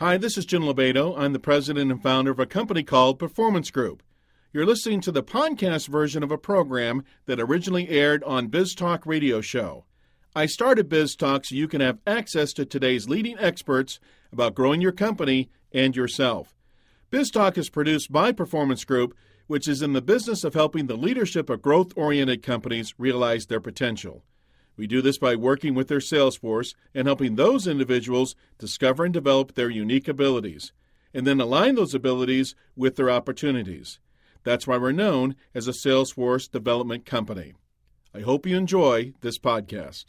Hi, this is Jim Lobato. I'm the president and founder of a company called Performance Group. You're listening to the podcast version of a program that originally aired on BizTalk radio show. I started BizTalk so you can have access to today's leading experts about growing your company and yourself. BizTalk is produced by Performance Group, which is in the business of helping the leadership of growth oriented companies realize their potential. We do this by working with their sales force and helping those individuals discover and develop their unique abilities, and then align those abilities with their opportunities. That's why we're known as a sales force development company. I hope you enjoy this podcast.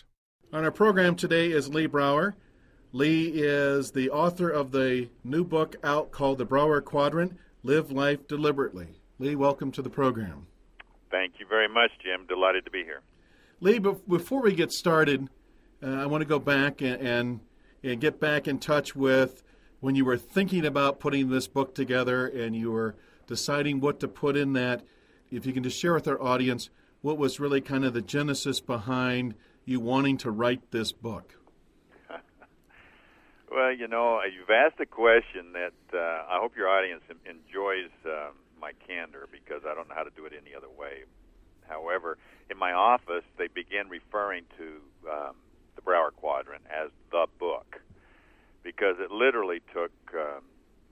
On our program today is Lee Brower. Lee is the author of the new book out called The Brower Quadrant Live Life Deliberately. Lee, welcome to the program. Thank you very much, Jim. Delighted to be here. Lee, before we get started, uh, I want to go back and, and, and get back in touch with when you were thinking about putting this book together and you were deciding what to put in that, if you can just share with our audience what was really kind of the genesis behind you wanting to write this book. well, you know, you've asked a question that uh, I hope your audience enjoys um, my candor because I don't know how to do it any other way. However, in my office, they begin referring to um, the Brower Quadrant as the book because it literally took um,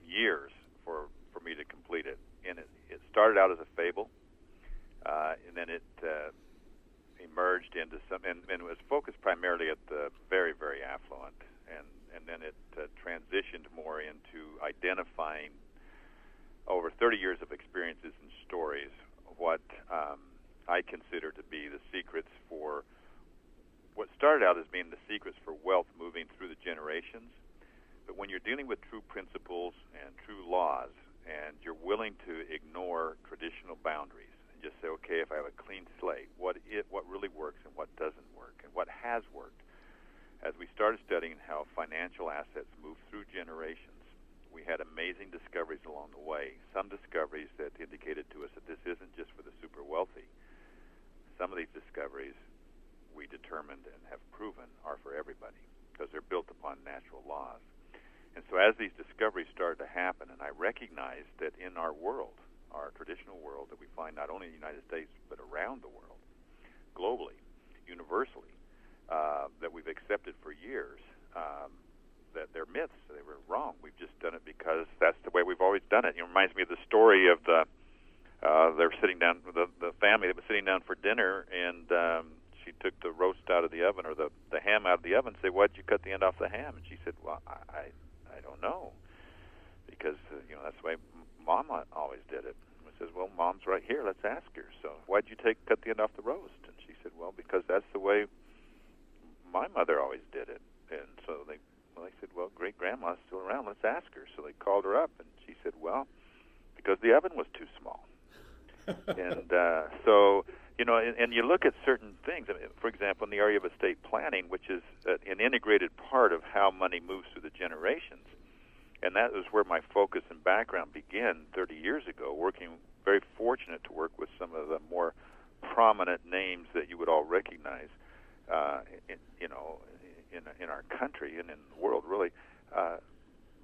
years for for me to complete it. And it, it started out as a fable, uh, and then it uh, emerged into some, and, and was focused primarily at the very, very affluent, and and then it uh, transitioned more into identifying over 30 years of experiences and stories what um, I consider to be the secrets for what started out as being the secrets for wealth moving through the generations. But when you're dealing with true principles and true laws, and you're willing to ignore traditional boundaries and just say, okay, if I have a clean slate, what it what really works and what doesn't work, and what has worked. As we started studying how financial assets move through generations, we had amazing discoveries along the way. Some discoveries that indicated to us that this isn't just for the super wealthy. Some of these discoveries we determined and have proven are for everybody because they're built upon natural laws. And so as these discoveries started to happen, and I recognized that in our world, our traditional world that we find not only in the United States but around the world, globally, universally, uh, that we've accepted for years, um, that they're myths. They were wrong. We've just done it because that's the way we've always done it. It reminds me of the story of the uh, they're sitting down the the family that was sitting down for dinner and um, she took the roast out of the oven or the the ham out of the oven and said, "Why'd you cut the end off the ham?" And she said, "Well, I I don't know, because uh, you know that's the way Mama always did it. I says, "Well, Mom's right here. Let's ask her." So, why'd you take cut the end off the roast? And she said, "Well, because that's the way my mother always did it." And so they, well, they said, "Well, great grandma's still around. Let's ask her." So they called her up, and she said, "Well, because the oven was too small." And uh, so you know, and, and you look at certain things. I mean, for example, in the area of estate planning, which is an integrated part of how money moves through the generations, and that is where my focus and background began 30 years ago. Working, very fortunate to work with some of the more prominent names that you would all recognize, uh, in, you know, in in our country and in the world, really. Uh,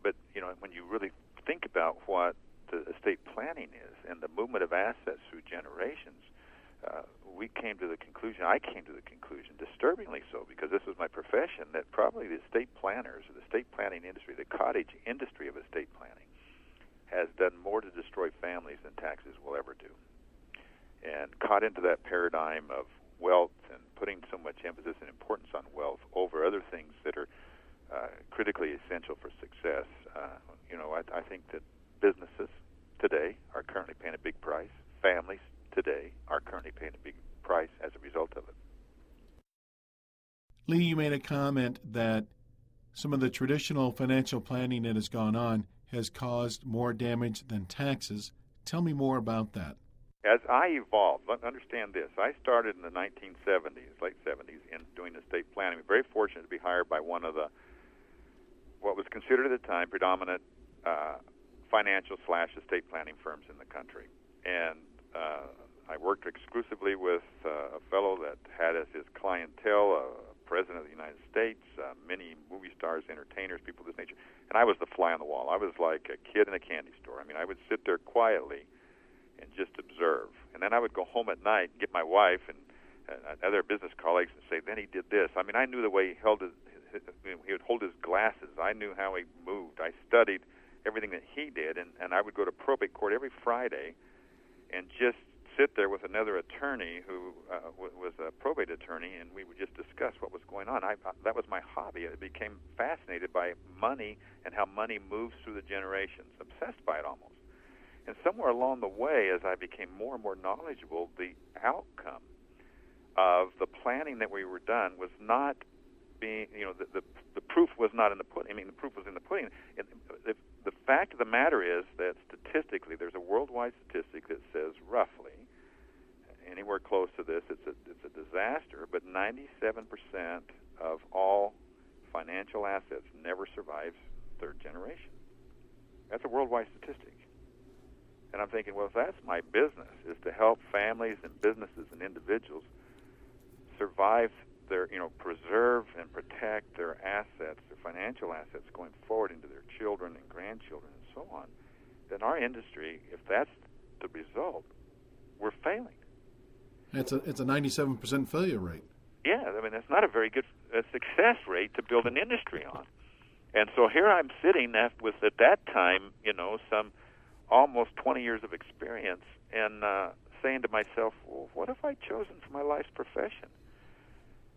but you know, when you really think about what the estate planning is and the movement of assets through generations, uh, we came to the conclusion, I came to the conclusion, disturbingly so, because this was my profession, that probably the estate planners, or the estate planning industry, the cottage industry of estate planning, has done more to destroy families than taxes will ever do. And caught into that paradigm of wealth and putting so much emphasis and importance on wealth over other things that are uh, critically essential for success. Uh, you know, I, I think that businesses today are currently paying a big price. Families today are currently paying a big price as a result of it. Lee, you made a comment that some of the traditional financial planning that has gone on has caused more damage than taxes. Tell me more about that. As I evolved, understand this. I started in the 1970s, late 70s, in doing estate planning. I'm very fortunate to be hired by one of the what was considered at the time predominant uh, financial slash estate planning firms in the country. And uh, I worked exclusively with uh, a fellow that had as his clientele a president of the United States, uh, many movie stars, entertainers, people of this nature, and I was the fly on the wall. I was like a kid in a candy store. I mean, I would sit there quietly and just observe, and then I would go home at night, and get my wife and uh, other business colleagues, and say, "Then he did this." I mean, I knew the way he held his, his, his he would hold his glasses. I knew how he moved. I studied everything that he did, and and I would go to probate court every Friday, and just sit there with another attorney who uh, w- was a probate attorney, and we would just discuss what was going on. I, I, that was my hobby. I became fascinated by money and how money moves through the generations, obsessed by it almost. And somewhere along the way, as I became more and more knowledgeable, the outcome of the planning that we were done was not being, you know, the, the, the proof was not in the pudding. I mean, the proof was in the pudding. It, the, the fact of the matter is that statistically, there's a worldwide statistic that says roughly, anywhere close to this, it's a, it's a disaster, but 97% of all financial assets never survives third generation. That's a worldwide statistic. And I'm thinking, well, if that's my business, is to help families and businesses and individuals survive their, you know, preserve and protect their assets, their financial assets going forward into their children and grandchildren and so on, then our industry, if that's the result, we're failing. It's a it's a 97% failure rate. Yeah, I mean that's not a very good uh, success rate to build an industry on. And so here I'm sitting at, with at that time, you know, some almost 20 years of experience, and uh, saying to myself, well, what have I chosen for my life's profession?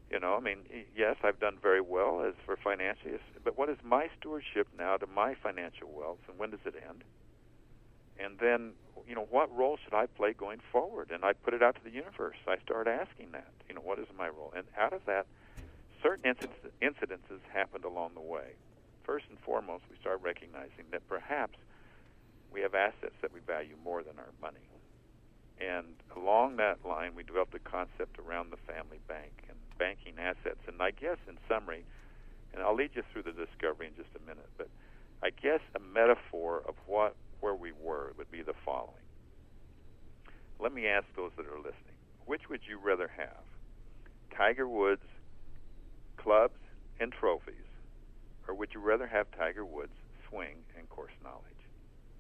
You know, I mean, yes, I've done very well as for financially, but what is my stewardship now to my financial wealth, and when does it end? And then, you know, what role should I play going forward? And I put it out to the universe. I start asking that, you know, what is my role? And out of that, certain incidences happened along the way. First and foremost, we start recognizing that perhaps we have assets that we value more than our money. And along that line, we developed a concept around the family bank and banking assets. And I guess, in summary, and I'll lead you through the discovery in just a minute, but I guess a metaphor of what where we were would be the following. Let me ask those that are listening: Which would you rather have, Tiger Woods clubs and trophies, or would you rather have Tiger Woods swing and course knowledge?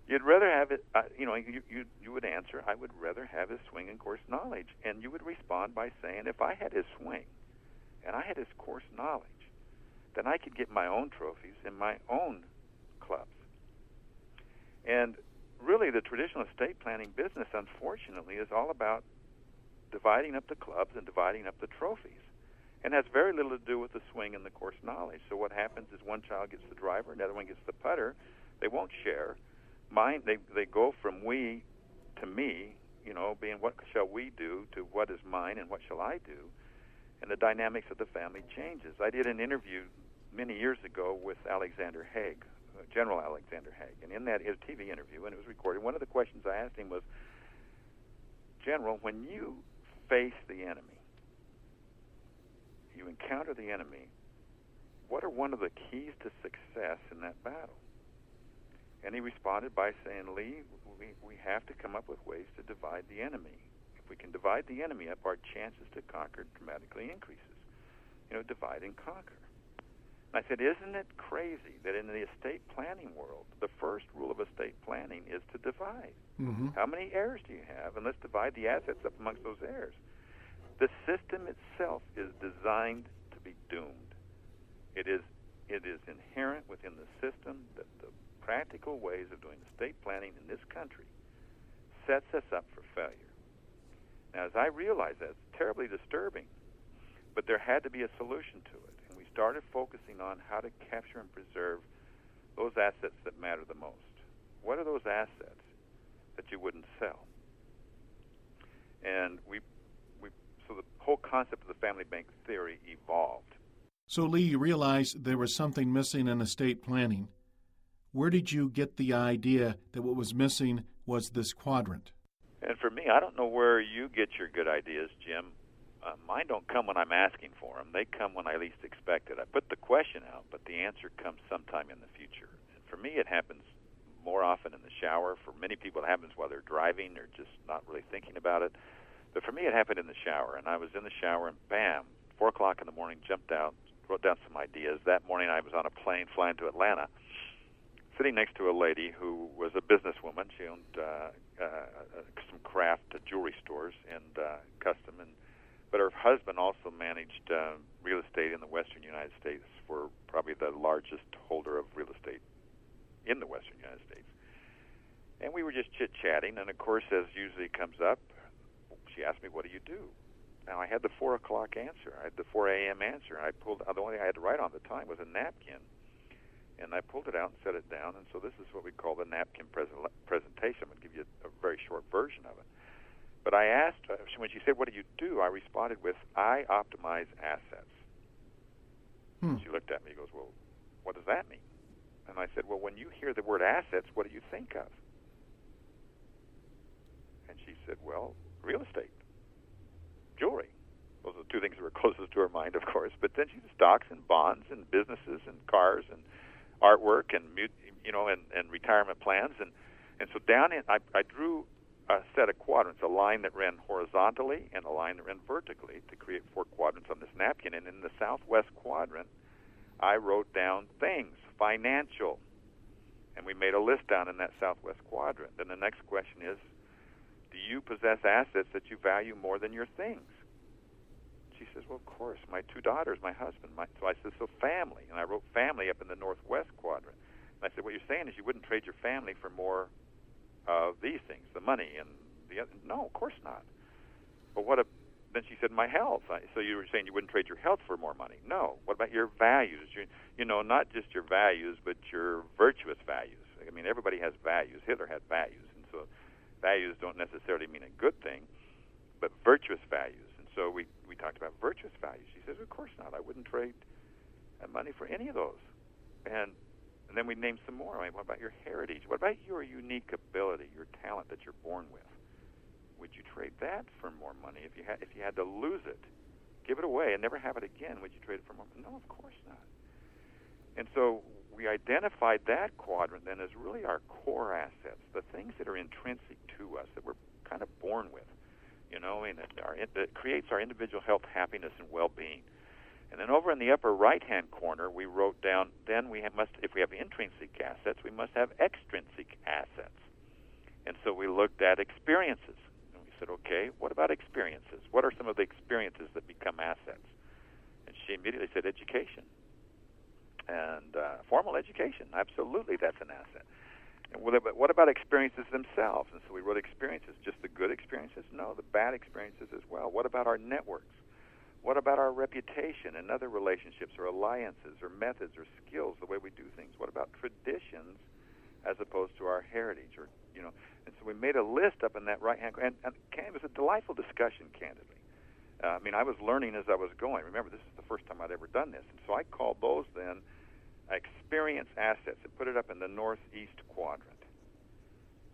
You'd rather have it, uh, you know, you, you, you would answer, I would rather have his swing and course knowledge. And you would respond by saying, if I had his swing and I had his course knowledge, then I could get my own trophies in my own clubs. And really, the traditional estate planning business, unfortunately, is all about dividing up the clubs and dividing up the trophies. And has very little to do with the swing and the course knowledge. So what happens is one child gets the driver, another one gets the putter. They won't share mine they they go from we to me you know being what shall we do to what is mine and what shall i do and the dynamics of the family changes i did an interview many years ago with alexander haig uh, general alexander haig and in that his tv interview and it was recorded one of the questions i asked him was general when you face the enemy you encounter the enemy what are one of the keys to success in that battle and he responded by saying, Lee, we, we have to come up with ways to divide the enemy. If we can divide the enemy up, our chances to conquer dramatically increases. You know, divide and conquer. And I said, isn't it crazy that in the estate planning world, the first rule of estate planning is to divide? Mm-hmm. How many heirs do you have? And let's divide the assets up amongst those heirs. The system itself is designed to be doomed. It is it is inherent within the system that the practical ways of doing estate planning in this country sets us up for failure. As I realized that, it's terribly disturbing, but there had to be a solution to it. And we started focusing on how to capture and preserve those assets that matter the most. What are those assets that you wouldn't sell? And we, we, so the whole concept of the family bank theory evolved. So, Lee, you realized there was something missing in estate planning. Where did you get the idea that what was missing was this quadrant? And for me, I don't know where you get your good ideas, Jim. Uh, mine don't come when I'm asking for them. They come when I least expect it. I put the question out, but the answer comes sometime in the future. And for me, it happens more often in the shower. For many people, it happens while they're driving. They're just not really thinking about it. But for me, it happened in the shower. And I was in the shower, and bam, four o'clock in the morning, jumped out, wrote down some ideas. That morning, I was on a plane flying to Atlanta, sitting next to a lady who was a businesswoman. She owned uh, uh, some craft jewelry stores and uh, custom, and but her husband also managed uh, real estate in the western United States for probably the largest holder of real estate in the western United States. And we were just chit chatting, and of course, as usually comes up, she asked me, "What do you do?" Now I had the four o'clock answer. I had the four a.m. answer. And I pulled the only thing I had to write on the time was a napkin, and I pulled it out and set it down. And so this is what we call the napkin present, presentation. I'm going to give you a, very short version of it. But I asked uh, when she said, "What do you do?" I responded with, "I optimize assets." Hmm. She looked at me and goes, "Well, what does that mean?" And I said, "Well, when you hear the word assets, what do you think of?" And she said, "Well, real estate, jewelry. Those are the two things that were closest to her mind, of course. But then she said stocks and bonds and businesses and cars and artwork and you know and, and retirement plans and and so down in I, I drew a set of quadrants, a line that ran horizontally and a line that ran vertically to create four quadrants on this napkin. And in the southwest quadrant, I wrote down things, financial. And we made a list down in that southwest quadrant. Then the next question is Do you possess assets that you value more than your things? She says, Well, of course. My two daughters, my husband. My, so I said, So family. And I wrote family up in the northwest quadrant. And I said, What you're saying is you wouldn't trade your family for more of these things, the money and the other. No, of course not. But what? A, then she said, my health. I, so you were saying you wouldn't trade your health for more money? No. What about your values? Your, you know, not just your values, but your virtuous values. I mean, everybody has values. Hitler had values, and so values don't necessarily mean a good thing, but virtuous values. So we we talked about virtuous values. She says, of course not. I wouldn't trade uh, money for any of those. And and then we named some more. I mean, what about your heritage? What about your unique ability, your talent that you're born with? Would you trade that for more money if you had if you had to lose it, give it away and never have it again? Would you trade it for more? No, of course not. And so we identified that quadrant then as really our core assets, the things that are intrinsic to us that we're kind of born with. You know, and it, our, it creates our individual health, happiness, and well-being. And then over in the upper right-hand corner, we wrote down, then we have, must, if we have intrinsic assets, we must have extrinsic assets. And so we looked at experiences. And we said, okay, what about experiences? What are some of the experiences that become assets? And she immediately said, education. And uh, formal education, absolutely, that's an asset. And what about experiences themselves? And so we wrote experiences, just the good experiences? No, the bad experiences as well. What about our networks? What about our reputation and other relationships or alliances or methods or skills, the way we do things? What about traditions as opposed to our heritage or, you know, and so we made a list up in that right hand, and, and it was a delightful discussion, candidly. Uh, I mean, I was learning as I was going. Remember, this is the first time I'd ever done this. And so I called those then experience assets and put it up in the northeast quadrant.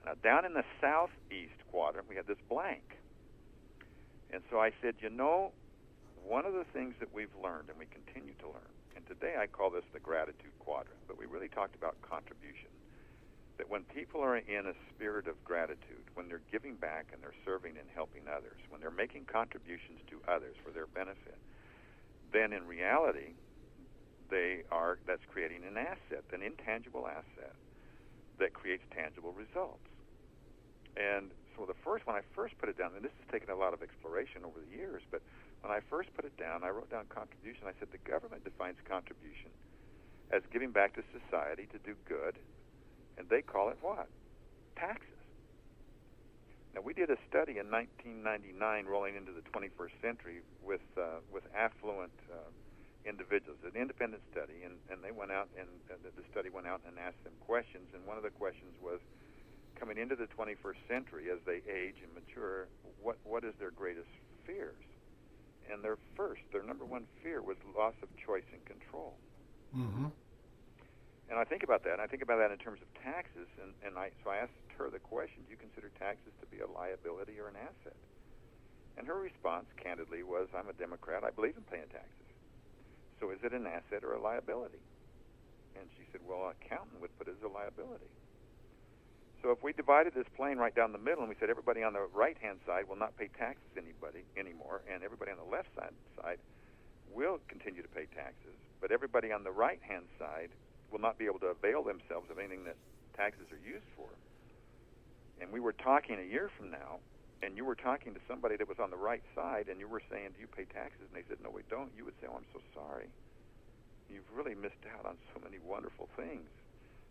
Now, down in the southeast quadrant, we had this blank. And so I said, you know, one of the things that we've learned and we continue to learn, and today I call this the gratitude quadrant, but we really talked about contribution. That when people are in a spirit of gratitude, when they're giving back and they're serving and helping others, when they're making contributions to others for their benefit, then in reality, they are that's creating an asset, an intangible asset that creates tangible results. And so the first when I first put it down, and this has taken a lot of exploration over the years, but when I first put it down, I wrote down contribution. I said the government defines contribution as giving back to society to do good, and they call it what? Taxes. Now we did a study in 1999, rolling into the 21st century, with uh, with affluent uh, individuals, an independent study, and, and they went out and uh, the study went out and asked them questions, and one of the questions was, coming into the 21st century, as they age and mature, what what is their greatest fears? and their first, their number one fear was loss of choice and control. Mm-hmm. And I think about that. And I think about that in terms of taxes. And, and I, so I asked her the question: Do you consider taxes to be a liability or an asset? And her response, candidly, was, "I'm a Democrat. I believe in paying taxes. So is it an asset or a liability?" And she said, "Well, an accountant would put it as a liability." So if we divided this plane right down the middle and we said everybody on the right hand side will not pay taxes anybody anymore, and everybody on the left side side will continue to pay taxes, but everybody on the right hand side will not be able to avail themselves of anything that taxes are used for. And we were talking a year from now, and you were talking to somebody that was on the right side, and you were saying, Do you pay taxes? And they said, No, we don't. You would say, Oh, I'm so sorry. You've really missed out on so many wonderful things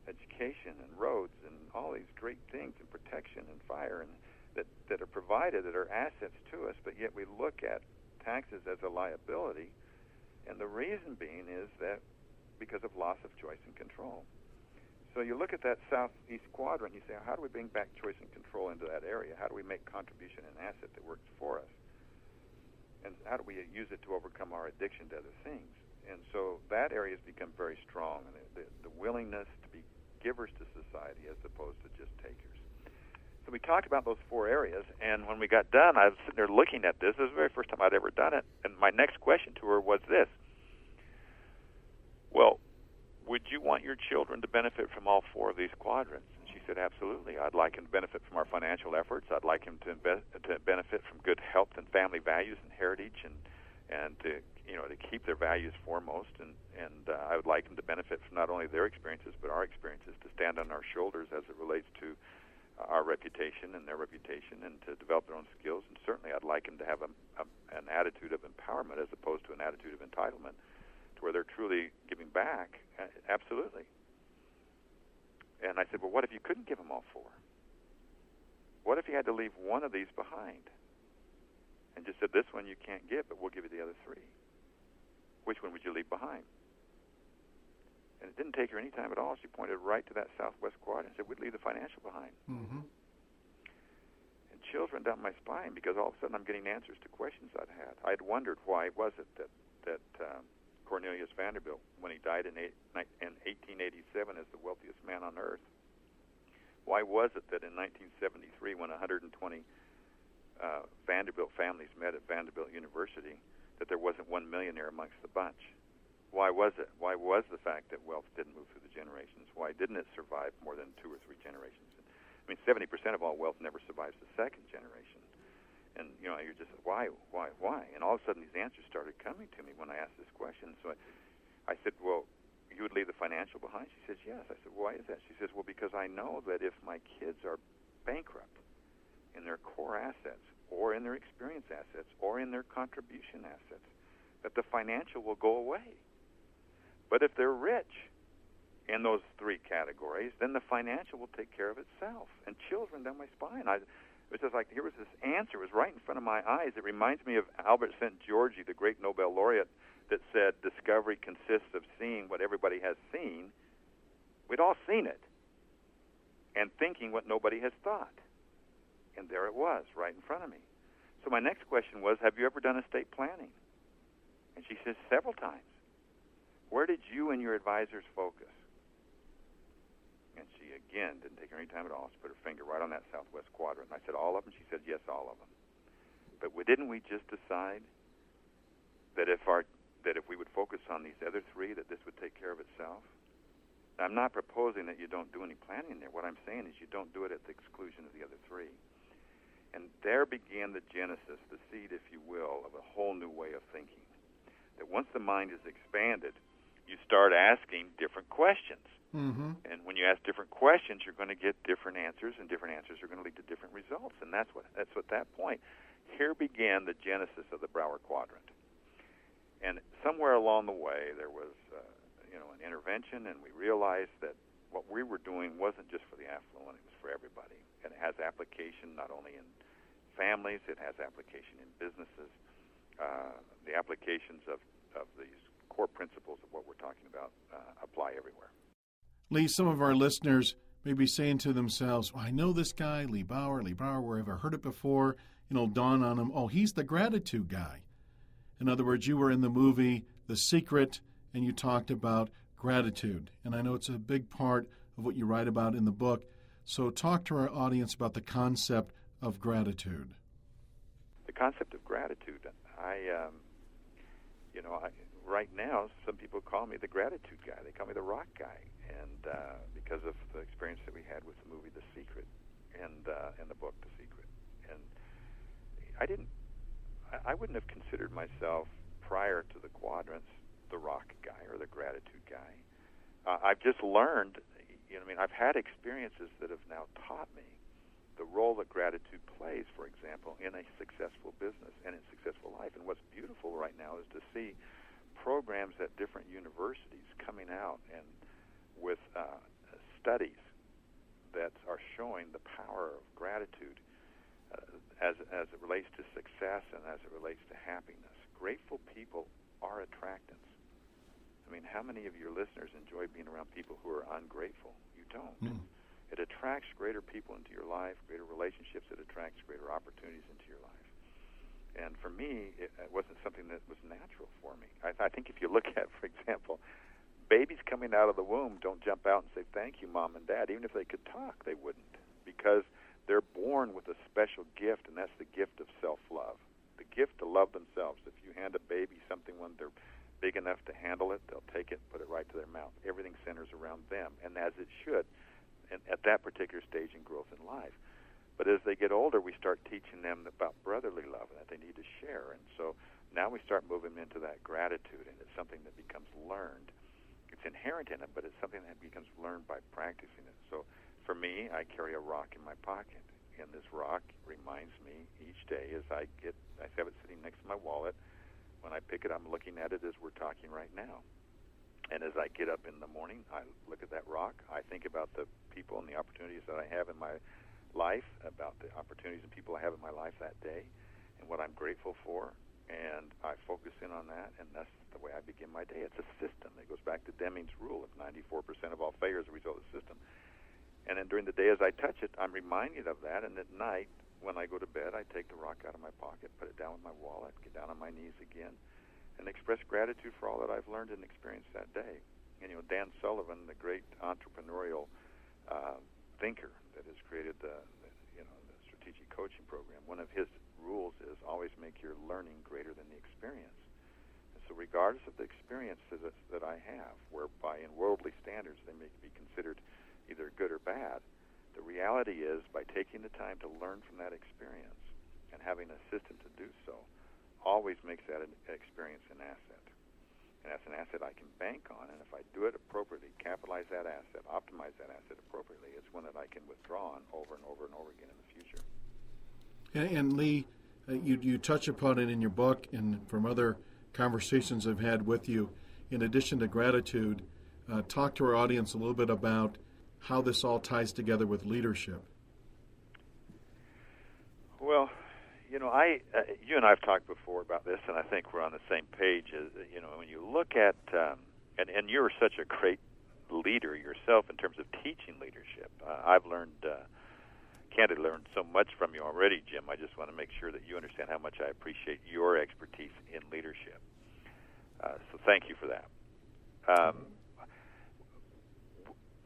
education and roads and all these great things and protection and fire and that, that are provided that are assets to us, but yet we look at taxes as a liability. And the reason being is that because of loss of choice and control. So you look at that southeast quadrant, you say, how do we bring back choice and control into that area? How do we make contribution an asset that works for us? And how do we use it to overcome our addiction to other things? And so that area has become very strong, and the, the willingness to be givers to society as opposed to just takers. So we talked about those four areas, and when we got done, I was sitting there looking at this. This was the very first time I'd ever done it, and my next question to her was this: Well, would you want your children to benefit from all four of these quadrants? And she said, Absolutely. I'd like him to benefit from our financial efforts. I'd like him to invest, to benefit from good health and family values and heritage, and and to you know to keep their values foremost and and uh, I would like them to benefit from not only their experiences but our experiences to stand on our shoulders as it relates to our reputation and their reputation and to develop their own skills and certainly I'd like them to have a, a, an attitude of empowerment as opposed to an attitude of entitlement where they're truly giving back absolutely and I said well what if you couldn't give them all four what if you had to leave one of these behind and just said, This one you can't get, but we'll give you the other three. Which one would you leave behind? And it didn't take her any time at all. She pointed right to that southwest quadrant and said, We'd leave the financial behind. Mm-hmm. And chills ran down my spine because all of a sudden I'm getting answers to questions I'd had. I'd wondered why was it that, that um, Cornelius Vanderbilt, when he died in, eight, in 1887 as the wealthiest man on earth, why was it that in 1973, when 120 uh, Vanderbilt families met at Vanderbilt University that there wasn't one millionaire amongst the bunch. Why was it? Why was the fact that wealth didn't move through the generations? Why didn't it survive more than two or three generations? I mean, 70% of all wealth never survives the second generation. And, you know, you're just, why, why, why? And all of a sudden these answers started coming to me when I asked this question. So I, I said, well, you would leave the financial behind? She says, yes. I said, why is that? She says, well, because I know that if my kids are bankrupt in their core assets, or in their experience assets or in their contribution assets, that the financial will go away. But if they're rich in those three categories, then the financial will take care of itself. And children down my spine. I, it was just like here was this answer. It was right in front of my eyes. It reminds me of Albert St. Georgi, the great Nobel laureate, that said discovery consists of seeing what everybody has seen. We'd all seen it, and thinking what nobody has thought. And there it was, right in front of me. So my next question was, have you ever done estate planning? And she says, several times. Where did you and your advisors focus? Again, didn't take her any time at all. She put her finger right on that southwest quadrant. And I said, all of them? She said, yes, all of them. But didn't we just decide that if our that if we would focus on these other three, that this would take care of itself? I'm not proposing that you don't do any planning there. What I'm saying is you don't do it at the exclusion of the other three. And there began the genesis, the seed, if you will, of a whole new way of thinking. That once the mind is expanded, you start asking different questions. Mm-hmm. And when you ask different questions, you're going to get different answers, and different answers are going to lead to different results. And that's what that's at that point. Here began the genesis of the Brower Quadrant. And somewhere along the way, there was, uh, you know, an intervention, and we realized that what we were doing wasn't just for the affluent; it was for everybody. And it has application not only in families, it has application in businesses. Uh, the applications of, of these core principles of what we're talking about uh, apply everywhere. Lee, some of our listeners may be saying to themselves, well, I know this guy, Lee Brower, Lee Brower, where have I heard it before? It'll dawn on them, oh, he's the gratitude guy. In other words, you were in the movie The Secret and you talked about gratitude. And I know it's a big part of what you write about in the book. So talk to our audience about the concept of gratitude? The concept of gratitude. I, um, you know, I, right now, some people call me the gratitude guy. They call me the rock guy, and uh, because of the experience that we had with the movie The Secret, and uh, and the book The Secret, and I didn't, I, I wouldn't have considered myself prior to the quadrants, the rock guy or the gratitude guy. Uh, I've just learned, you know, I mean, I've had experiences that have now taught me the role that gratitude plays, for example, in a successful business and in successful life. And what's beautiful right now is to see programs at different universities coming out and with uh, studies that are showing the power of gratitude uh, as as it relates to success and as it relates to happiness. Grateful people are attractants. I mean, how many of your listeners enjoy being around people who are ungrateful? You don't. Mm. It attracts greater people into your life, greater relationships. It attracts greater opportunities into your life. And for me, it, it wasn't something that was natural for me. I, I think if you look at, for example, babies coming out of the womb don't jump out and say thank you, mom and dad. Even if they could talk, they wouldn't because they're born with a special gift, and that's the gift of self-love, the gift to love themselves. If you hand a baby something when they're big enough to handle it, they'll take it, put it right to their mouth. Everything centers around them, and as it should in, at that particular stage in growth in life. But as they get older, we start teaching them about brotherly love and that they need to share. And so now we start moving into that gratitude, and it's something that becomes learned. It's inherent in it, but it's something that becomes learned by practicing it. So for me, I carry a rock in my pocket, and this rock reminds me each day as I get, I have it sitting next to my wallet. When I pick it, I'm looking at it as we're talking right now. And as I get up in the morning, I look at that rock. I think about the people and the opportunities that I have in my life, about the opportunities and people I have in my life that day, and what I'm grateful for. And I focus in on that, and that's the way I begin my day. It's a system. It goes back to Deming's rule of 94% of all failures are a result of the system. And then during the day, as I touch it, I'm reminded of that. And at night, when I go to bed, I take the rock out of my pocket, put it down with my wallet, get down on my knees again, and express gratitude for all that I've learned and experienced that day. And you know, Dan Sullivan, the great entrepreneurial uh, thinker that has created the, the you know the strategic coaching program, one of his rules is always make your learning greater than the experience. And so, regardless of the experience that, that I have, whereby in worldly standards they may be considered either good or bad, the reality is by taking the time to learn from that experience and having a system to do so, always makes that an experience an asset. And that's an asset I can bank on. And if I do it appropriately, capitalize that asset, optimize that asset appropriately, it's one that I can withdraw on over and over and over again in the future. And, and Lee, uh, you, you touch upon it in your book and from other conversations I've had with you. In addition to gratitude, uh, talk to our audience a little bit about how this all ties together with leadership. Well, you know, I uh, you and I have talked before about this, and I think we're on the same page. As, you know, when you look at um, and and you're such a great leader yourself in terms of teaching leadership. Uh, I've learned. Uh, candidly learned so much from you already, Jim. I just want to make sure that you understand how much I appreciate your expertise in leadership. Uh, so thank you for that. Um,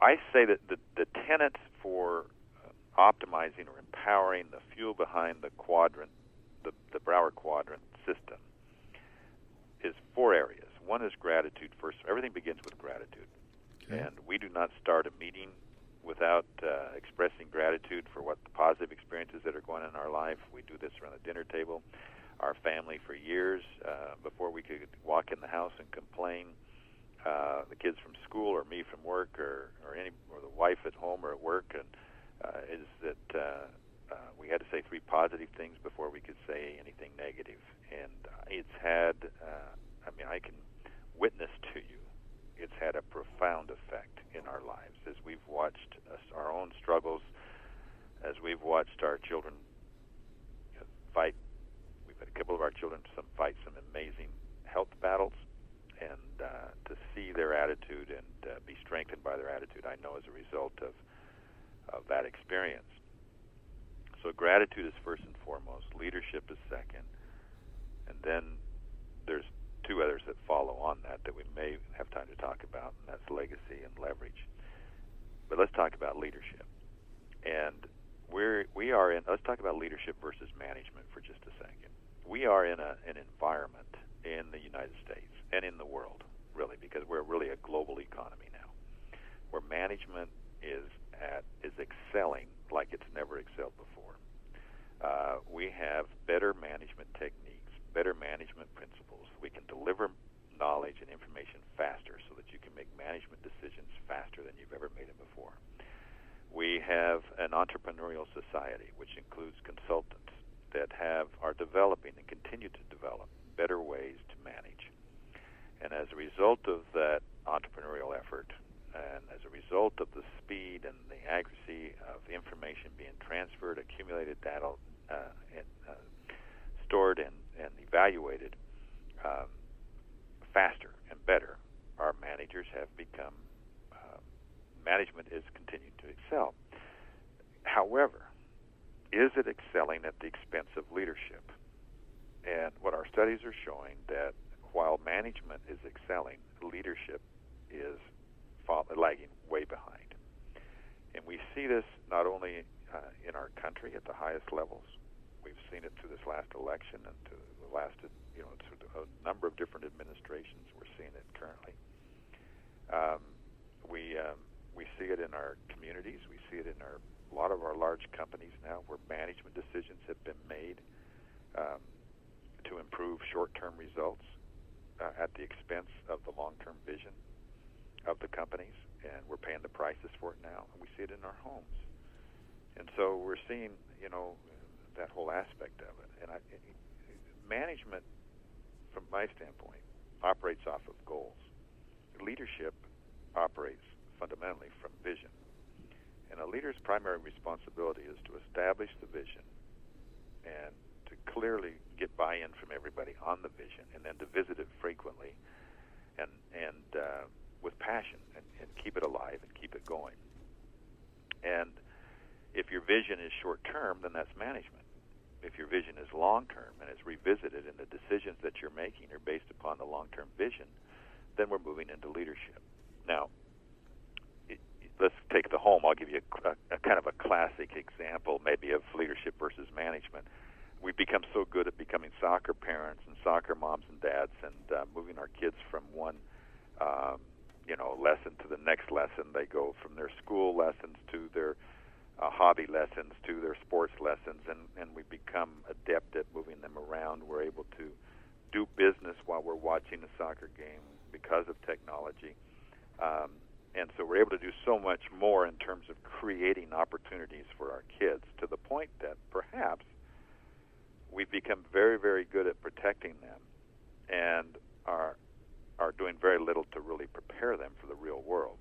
I say that the, the tenets for optimizing or empowering the fuel behind the quadrant, the, the Brower quadrant system, is four areas. One is gratitude first. Everything begins with gratitude. Okay. And we do not start a meeting without uh, expressing gratitude for what the positive experiences that are going on in our life. We do this around the dinner table. Our family for years uh, before we could walk in the house and complain. Uh, the kids from school or me from work or, or any or the wife at home or at work and uh, is that uh, uh, we had to say three positive things before we could say anything negative, and uh, it's had. Uh, I mean, I can witness to you. It's had a profound effect in our lives as we've watched us, our own struggles, as we've watched our children fight. We've had a couple of our children some fight some amazing health battles, and uh, to see their attitude and uh, be strengthened by their attitude, I know as a result of of that experience. So gratitude is first and foremost, leadership is second, and then there's two others that follow on that that we may have time to talk about, and that's legacy and leverage. But let's talk about leadership. And we're we are in let's talk about leadership versus management for just a second. We are in a an environment in the United States and in the world, really, because we're really a global economy now, where management is at is excelling like it's never excelled before. Uh, we have better management techniques, better management principles. We can deliver knowledge and information faster so that you can make management decisions faster than you've ever made them before. We have an entrepreneurial society, which includes consultants that have are developing and continue to develop better ways to manage. And as a result of that entrepreneurial effort, and as a result of the speed and the accuracy of information being transferred, accumulated data, uh, uh, stored and, and evaluated um, faster and better, our managers have become, uh, management is continuing to excel. However, is it excelling at the expense of leadership? And what our studies are showing that while management is excelling, leadership is lagging way behind. And we see this not only uh, in our country at the highest levels. We've seen it through this last election and to the last, you know, through a number of different administrations. We're seeing it currently. Um, we um, we see it in our communities. We see it in our a lot of our large companies now, where management decisions have been made um, to improve short-term results uh, at the expense of the long-term vision of the companies, and we're paying the prices for it now. And we see it in our homes, and so we're seeing, you know, that whole aspect of it. And I, management, from my standpoint, operates off of goals. Leadership operates fundamentally from vision. And a leader's primary responsibility is to establish the vision and to clearly get buy-in from everybody on the vision, and then to visit it frequently, and and uh, with passion, and, and keep it alive and keep it going. And if your vision is short-term, then that's management. If your vision is long-term and is revisited, and the decisions that you're making are based upon the long-term vision, then we're moving into leadership. Now, let's take the home. I'll give you a, a, a kind of a classic example, maybe of leadership versus management. We've become so good at becoming soccer parents and soccer moms and dads, and uh, moving our kids from one, um, you know, lesson to the next lesson. They go from their school lessons to their uh, hobby lessons to their sports lessons, and and we become adept at moving them around. We're able to do business while we're watching a soccer game because of technology. Um, and so we're able to do so much more in terms of creating opportunities for our kids to the point that perhaps we've become very, very good at protecting them and are are doing very little to really prepare them for the real world.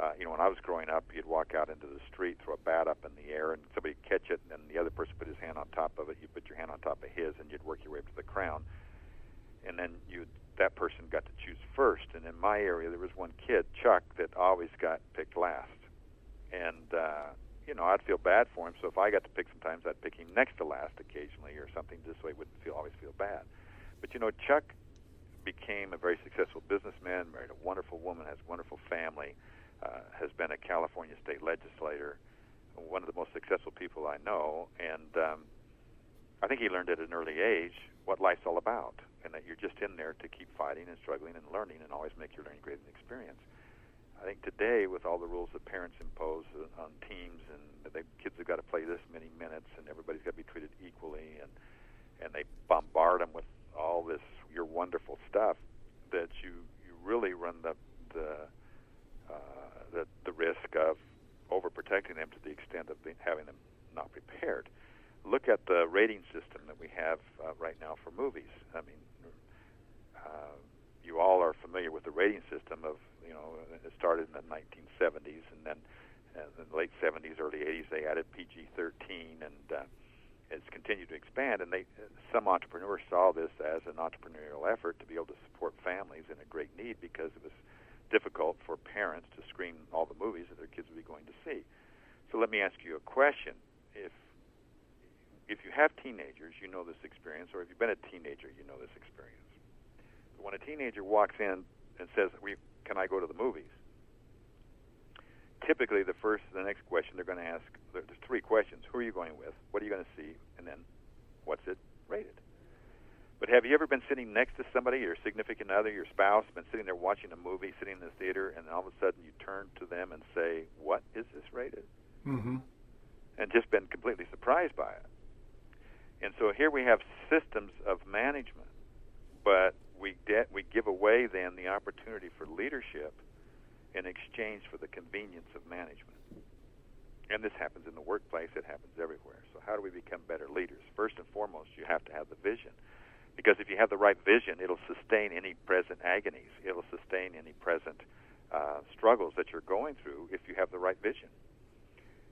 Uh, you know, when I was growing up, you'd walk out into the street, throw a bat up in the air, and somebody catch it, and then the other person put his hand on top of it. You put your hand on top of his, and you'd work your way up to the crown, and then you'd that person got to choose first. And in my area, there was one kid, Chuck, that always got picked last. And, uh, you know, I'd feel bad for him. So if I got to pick sometimes, I'd pick him next to last occasionally or something this way wouldn't feel always feel bad. But, you know, Chuck became a very successful businessman, married a wonderful woman, has a wonderful family, uh, has been a California state legislator, one of the most successful people I know. And um, I think he learned at an early age what life's all about and that you're just in there to keep fighting and struggling and learning and always make your learning great an experience. I think today, with all the rules that parents impose on teams, and the kids have got to play this many minutes, and everybody's got to be treated equally, and and they bombard them with all this your wonderful stuff, that you you really run the the the, the risk of overprotecting them to the extent of being, having them not prepared. Look at the rating system that we have uh, right now for movies. I mean, uh, you all are familiar with the rating system of you know it started in the 1970s and then uh, in the late 70s, early 80s they added PG-13 and uh, it's continued to expand. And they some entrepreneurs saw this as an entrepreneurial effort to be able to support families in a great need because it was difficult for parents to screen all the movies that their kids would be going to see. So let me ask you a question: If if you have teenagers, you know this experience, or if you've been a teenager, you know this experience when a teenager walks in and says, "Can I go to the movies?" Typically, the first, the next question they're going to ask, there's three questions: Who are you going with? What are you going to see? And then, what's it rated? But have you ever been sitting next to somebody, your significant other, your spouse, been sitting there watching a movie, sitting in the theater, and all of a sudden you turn to them and say, "What is this rated?" Mm-hmm. And just been completely surprised by it. And so here we have systems of management, but we get we give away then the opportunity for leadership in exchange for the convenience of management. And this happens in the workplace, it happens everywhere. So, how do we become better leaders? First and foremost, you have to have the vision. Because if you have the right vision, it'll sustain any present agonies, it'll sustain any present uh, struggles that you're going through if you have the right vision.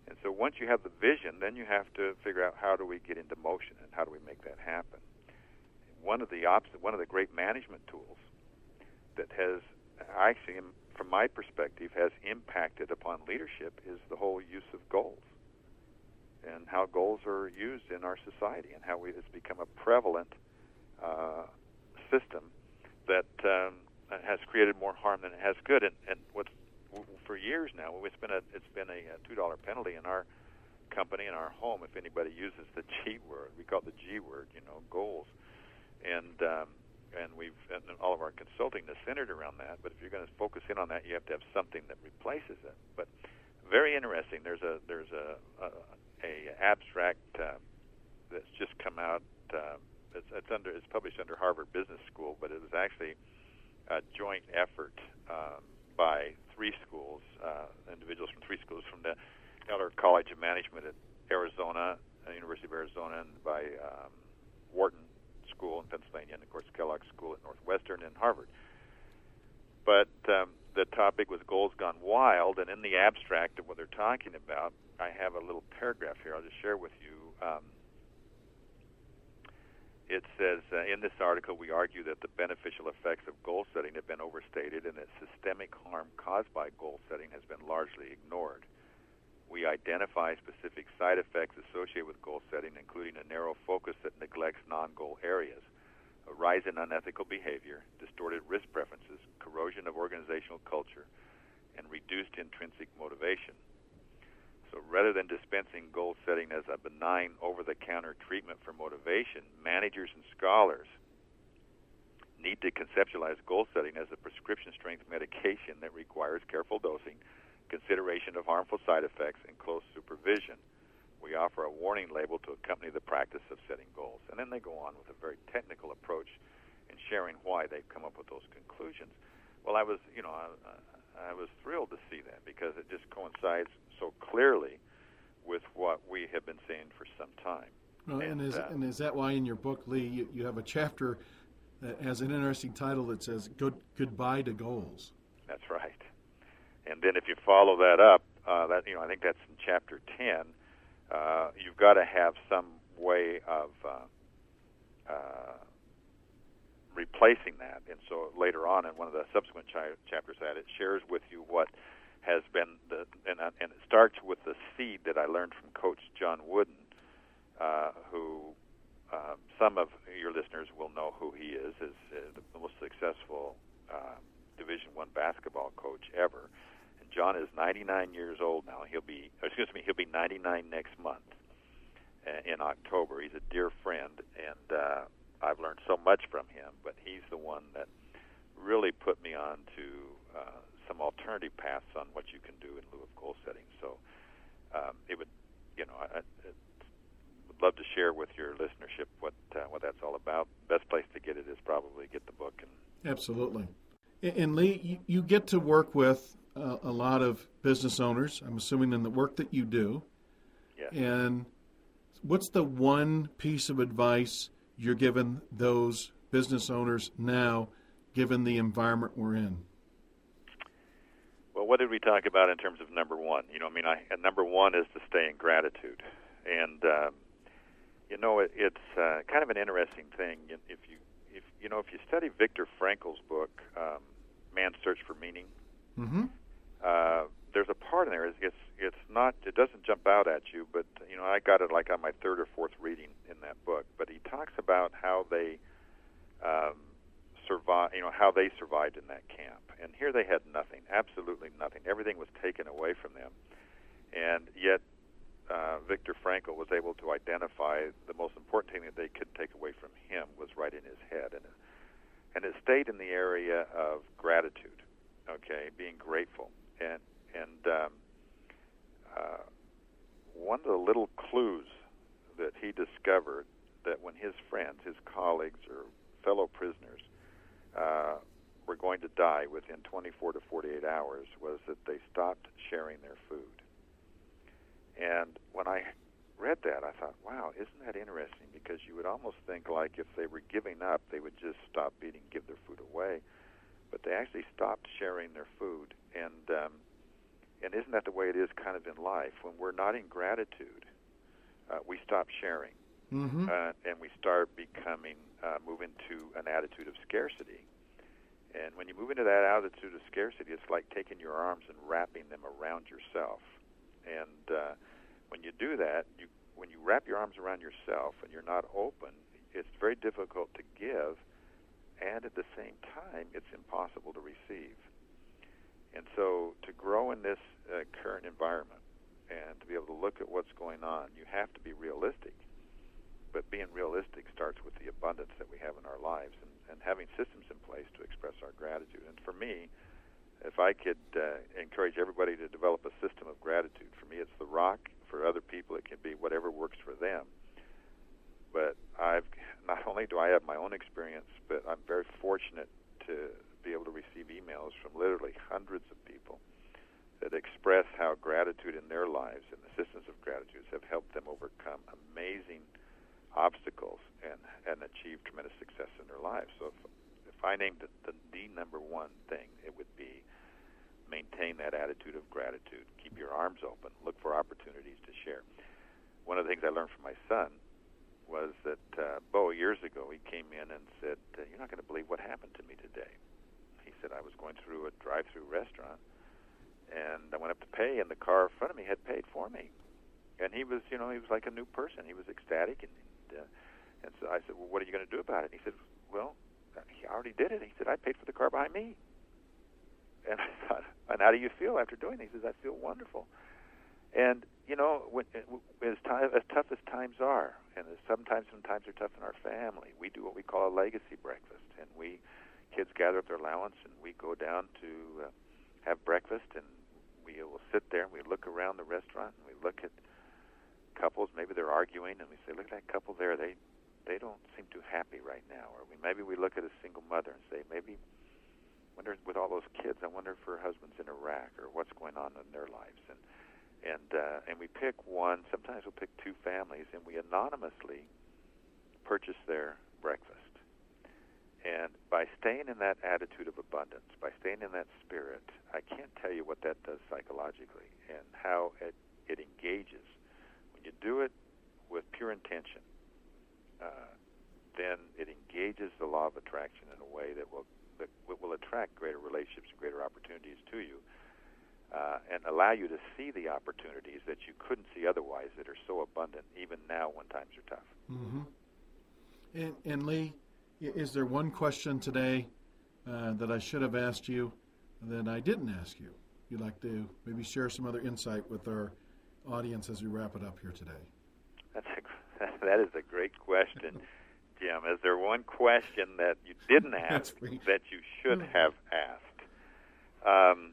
And so, once you have the vision, then you have to figure out how do we get into motion and how do we make that happen. One of the opposite, one of the great management tools that has actually from my perspective, has impacted upon leadership is the whole use of goals and how goals are used in our society and how we, it's become a prevalent uh, system that um, has created more harm than it has good. And, and what's for years now, it's been a it's been a, two dollar penalty in our company in our home if anybody uses the G word. We call it the G word, you know, goals. And um, and we've and all of our consulting is centered around that. But if you're going to focus in on that, you have to have something that replaces it. But very interesting. There's a there's a a, a abstract uh, that's just come out. Uh, it's, it's under it's published under Harvard Business School, but it was actually a joint effort um, by three schools, uh, individuals from three schools, from the Eller College of Management at Arizona, uh, University of Arizona, and by um, Wharton School in Pennsylvania, and of course Kellogg School at Northwestern and Harvard. But um, the topic was goals gone wild, and in the abstract of what they're talking about, I have a little paragraph here. I'll just share with you. Um, it says uh, in this article, we argue that the beneficial effects of goal setting have been overstated, and that systemic harm caused by goal setting has been largely ignored. We identify specific side effects associated with goal setting, including a narrow focus that neglects non goal areas, a rise in unethical behavior, distorted risk preferences, corrosion of organizational culture, and reduced intrinsic motivation. So rather than dispensing goal setting as a benign over the counter treatment for motivation, managers and scholars need to conceptualize goal setting as a prescription strength medication that requires careful dosing consideration of harmful side effects, and close supervision. We offer a warning label to accompany the practice of setting goals. And then they go on with a very technical approach in sharing why they've come up with those conclusions. Well, I was, you know, I, was thrilled to see that because it just coincides so clearly with what we have been saying for some time. Well, and, and, is, uh, and is that why in your book, Lee, you, you have a chapter that has an interesting title that says Good, Goodbye to Goals? That's right. And then if you follow that up, uh, that you know, I think that's in chapter ten. Uh, you've got to have some way of uh, uh, replacing that. And so later on, in one of the subsequent chi- chapters, that it shares with you what has been the and, uh, and it starts with the seed that I learned from Coach John Wooden, uh, who uh, some of your listeners will know who he is, is uh, the most successful uh, Division One basketball coach ever. And John is 99 years old now. He'll be, excuse me, he'll be 99 next month uh, in October. He's a dear friend, and uh, I've learned so much from him. But he's the one that really put me on to uh, some alternative paths on what you can do in lieu of goal setting. So um, it would, you know, I, I would love to share with your listenership what uh, what that's all about. Best place to get it is probably get the book and absolutely. And Lee, you, you get to work with a, a lot of business owners. I'm assuming in the work that you do. Yes. And what's the one piece of advice you're giving those business owners now, given the environment we're in? Well, what did we talk about in terms of number one? You know, I mean, I, number one is to stay in gratitude, and um, you know, it, it's uh, kind of an interesting thing. If you, if you know, if you study Viktor Frankl's book, um, "Man's Search for Meaning," mm-hmm uh, there's a part in there. It's, it's not. It doesn't jump out at you, but you know, I got it like on my third or fourth reading in that book. But he talks about how they um, survive. You know, how they survived in that camp. And here they had nothing, absolutely nothing. Everything was taken away from them, and yet uh, Viktor Frankl was able to identify the most important thing that they could take away from him was right in his head, and and it stayed in the area of gratitude. Okay, being grateful and and um, uh, one of the little clues that he discovered that when his friends, his colleagues, or fellow prisoners uh, were going to die within 24 to 48 hours was that they stopped sharing their food. And when I read that, I thought, wow, isn't that interesting? Because you would almost think like if they were giving up, they would just stop eating, give their food away. But they actually stopped sharing their food. And um, and isn't that the way it is kind of in life? When we're not in gratitude, uh, we stop sharing. Mm-hmm. Uh, and we start becoming, uh, move into an attitude of scarcity. And when you move into that attitude of scarcity, it's like taking your arms and wrapping them around yourself. And uh, when you do that, you when you wrap your arms around yourself and you're not open, it's very difficult to give, and at the same time, it's impossible to receive. And so, to grow in this uh, current environment and to be able to look at what's going on, you have to be realistic. But being realistic starts with the abundance that we have in our lives and, and having systems in place to express our gratitude. And for me, if I could uh, encourage everybody to develop a system of gratitude, for me it's the rock. For other people, it can be whatever works for them. But I've not only do I have my own experience, but I'm very fortunate to be able to receive emails from literally hundreds of people that express how gratitude in their lives and the systems of gratitude have helped them overcome amazing obstacles and, and achieve tremendous success in their lives. So if, if I named the, the number one thing, it would be maintain that attitude of gratitude. Keep your arms open. Look for opportunities to share. One of the things I learned from my son was that uh, Bo years ago he came in and said, "You're not going to believe what happened to me today." He I was going through a drive-through restaurant, and I went up to pay, and the car in front of me had paid for me, and he was, you know, he was like a new person. He was ecstatic, and and, uh, and so I said, "Well, what are you going to do about it?" And he said, "Well, he already did it." He said, "I paid for the car behind me." And I thought, and how do you feel after doing it? He says, I feel wonderful. And you know, when, as, time, as tough as times are, and as sometimes when times are tough in our family, we do what we call a legacy breakfast, and we kids gather up their allowance, and we go down to uh, have breakfast, and we will sit there and we look around the restaurant, and we look at couples. Maybe they're arguing, and we say, "Look at that couple there. They they don't seem too happy right now." Or we maybe we look at a single mother and say, "Maybe wonder with all those kids, I wonder if her husband's in Iraq or what's going on in their lives. And and uh, and we pick one. Sometimes we'll pick two families, and we anonymously purchase their breakfast. And by staying in that attitude of abundance, by staying in that spirit, I can't tell you what that does psychologically and how it it engages. When you do it with pure intention, uh, then it engages the law of attraction in a way that will that will attract greater relationships and greater opportunities to you, uh, and allow you to see the opportunities that you couldn't see otherwise that are so abundant even now when times are tough. Mm-hmm. And, and, Lee, is there one question today uh, that I should have asked you that I didn't ask you? You'd like to maybe share some other insight with our audience as we wrap it up here today? That's a, that is a great question. Jim, is there one question that you didn't ask that you should hmm. have asked? Um,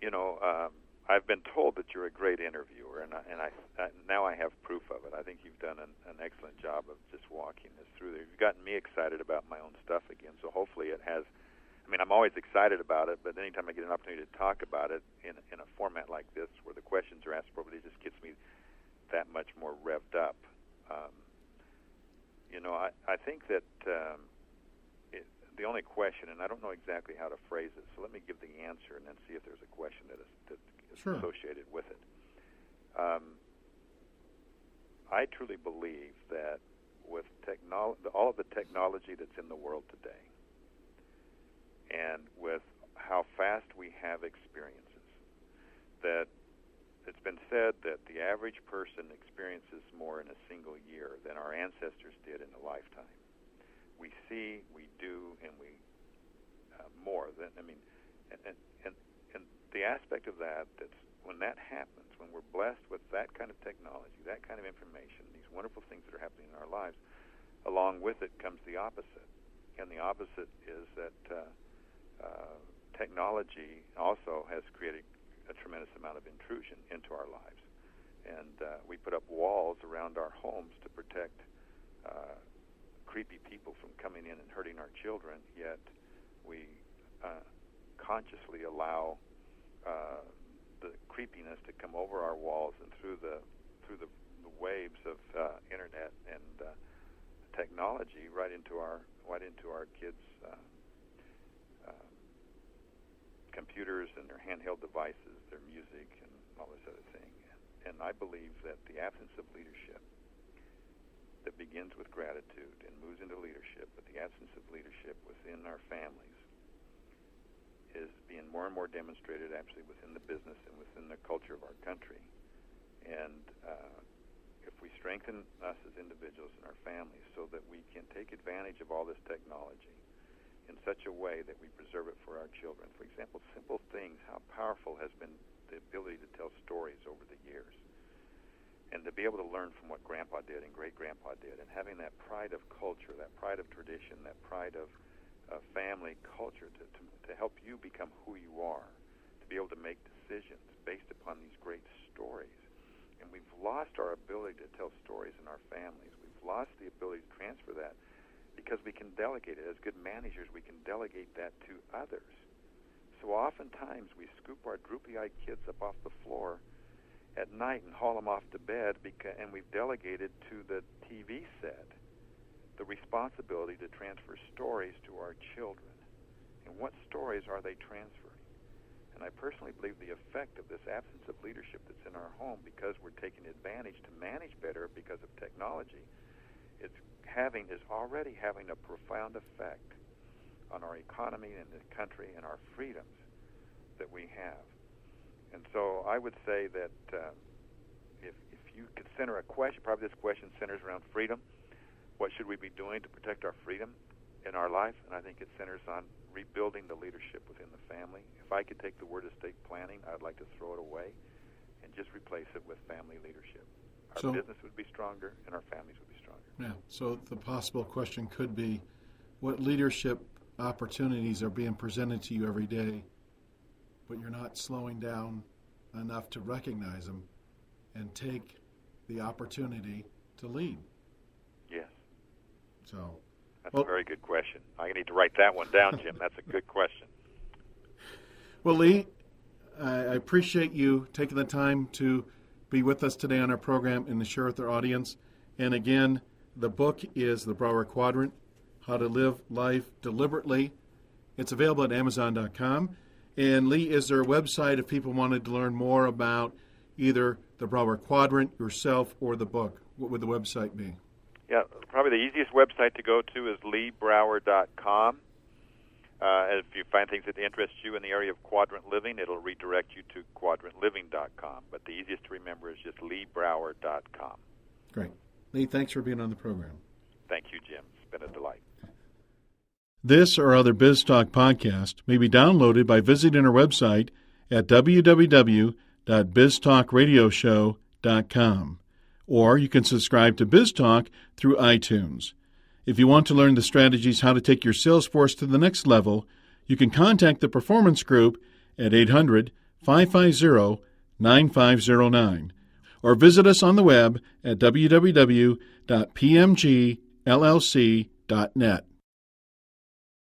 you know, um, I've been told that you're a great interviewer, and I, and I, I now I have proof of it. I think you've done an, an excellent job of just walking us through there. You've gotten me excited about my own stuff again, so hopefully it has. I mean, I'm always excited about it, but anytime I get an opportunity to talk about it in in a format like this, where the questions are asked appropriately, it just gets me that much more revved up. Um, you know, I, I think that um, it, the only question, and I don't know exactly how to phrase it, so let me give the answer and then see if there's a question that is, that is sure. associated with it. Um, I truly believe that with technolo- all of the technology that's in the world today, and with how fast we have experiences, that it's been said that the average person experiences more in a single year than our ancestors did in a lifetime. We see, we do, and we uh, more than I mean, and, and and and the aspect of that that's when that happens, when we're blessed with that kind of technology, that kind of information, these wonderful things that are happening in our lives, along with it comes the opposite, and the opposite is that uh, uh, technology also has created a tremendous amount of intrusion into our lives. and uh, we put up walls around our homes to protect uh, creepy people from coming in and hurting our children. Yet we uh, consciously allow uh, the creepiness to come over our walls and through the through the, the waves of uh, internet and uh, technology right into our right into our kids' uh, uh, computers and their handheld devices, their music, and all this other thing. And I believe that the absence of leadership that begins with gratitude and moves into leadership, but the absence of leadership within our families is being more and more demonstrated actually within the business and within the culture of our country. And uh, if we strengthen us as individuals and our families so that we can take advantage of all this technology in such a way that we preserve it for our children. For example, simple things, how powerful has been the ability to tell stories over the years. And to be able to learn from what Grandpa did and Great Grandpa did, and having that pride of culture, that pride of tradition, that pride of uh, family culture to, to, to help you become who you are, to be able to make decisions based upon these great stories and we've lost our ability to tell stories in our families. We've lost the ability to transfer that because we can delegate it. As good managers, we can delegate that to others. So oftentimes we scoop our droopy-eyed kids up off the floor at night and haul them off to bed, because, and we've delegated to the TV set the responsibility to transfer stories to our children. And what stories are they transferring? And I personally believe the effect of this absence of leadership that's in our home because we're taking advantage to manage better because of technology, it's having is already having a profound effect on our economy and the country and our freedoms that we have. And so I would say that uh, if, if you could center a question, probably this question centers around freedom. What should we be doing to protect our freedom in our life? And I think it centers on rebuilding the leadership within the family. If I could take the word of estate planning, I'd like to throw it away and just replace it with family leadership. Our so, business would be stronger and our families would be stronger. Yeah. So the possible question could be what leadership opportunities are being presented to you every day, but you're not slowing down enough to recognize them and take the opportunity to lead. So that's well, a very good question. I need to write that one down, Jim. That's a good question. Well, Lee, I appreciate you taking the time to be with us today on our program and to share with our audience. And again, the book is The Brower Quadrant How to Live Life Deliberately. It's available at Amazon.com. And Lee, is there a website if people wanted to learn more about either the Brower Quadrant, yourself, or the book? What would the website be? Yeah, probably the easiest website to go to is leebrower.com. Uh, if you find things that interest you in the area of quadrant living, it'll redirect you to quadrantliving.com. But the easiest to remember is just leebrower.com. Great. Lee, thanks for being on the program. Thank you, Jim. It's been a delight. This or other BizTalk podcast may be downloaded by visiting our website at www.biztalkradioshow.com or you can subscribe to BizTalk through iTunes. If you want to learn the strategies how to take your sales force to the next level, you can contact the Performance Group at 800 550 9509 or visit us on the web at www.pmgllc.net.